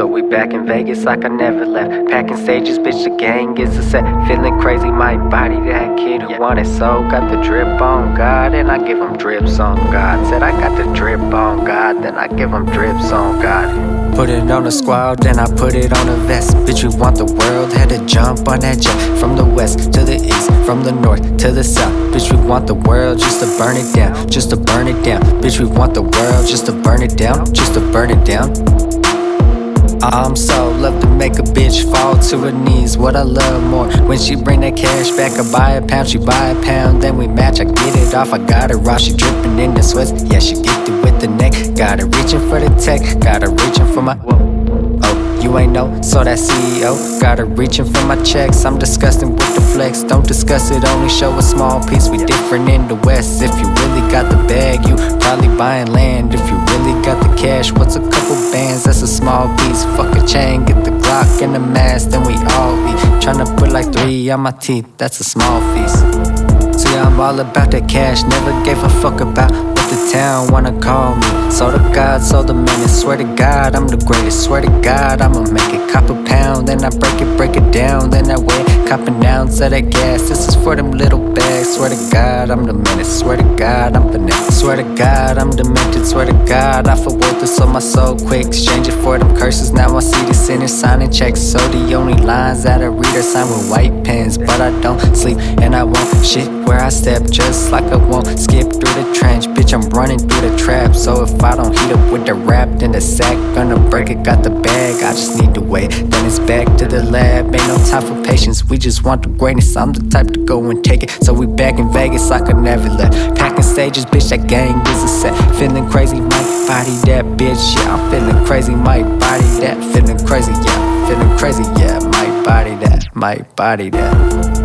So we back in Vegas like I never left. Packing stages, bitch, the gang is a set. Feeling crazy, my body, that kid who wanted so. Got the drip on God, and I give him drips on God. Said I got the drip on God, then I give him drips on God. Put it on the squad, then I put it on a vest. Bitch, we want the world, had to jump on that jet. From the west to the east, from the north to the south. Bitch, we want the world just to burn it down, just to burn it down. Bitch, we want the world just to burn it down, just to burn it down. I'm so love to make a bitch fall to her knees. What I love more when she bring that cash back, I buy a pound, she buy a pound, then we match. I get it off, I got her off, she dripping in the sweats. Yeah, she gifted with the neck, got her reaching for the tech, got her reaching for my. Oh, you ain't know, so that CEO got her reaching for my checks. I'm disgusting with the flex, don't discuss it, only show a small piece. We different in the West. If you really got the bag, you probably buying land. If cash, what's a couple bands? That's a small piece. Fuck a chain, get the Glock and the mask, then we all be tryna put like three on my teeth. That's a small feast. See, I'm all about that cash, never gave a fuck about town wanna call me. So the God, so the menace. Swear to God, I'm the greatest. Swear to God, I'ma make it cop a pound. Then I break it, break it down. Then I weigh copping ounce of that gas. This is for them little bags. Swear to God, I'm the menace. Swear to God, I'm finesse. Swear to God, I'm demented. Swear to God, I feel worth it, so my soul quick. Exchange it for them curses. Now I see the sinners signing checks. So the only lines that I read are signed with white pens. But I don't sleep and I won't shit where I step. Just like I won't skip through the trench. Bitch, I'm running through the trap. So if I don't heat up with the rap, then the sack gonna break it. Got the bag, I just need to wait. Then it's back to the lab. Ain't no time for patience. We just want the greatness. I'm the type to go and take it. So we back in Vegas I I never let. Packing stages, bitch, that gang is a set. Feeling crazy, might body that bitch. Yeah, I'm feeling crazy, might body that. Feeling crazy, yeah. Feeling crazy, yeah. Might body that, might body that.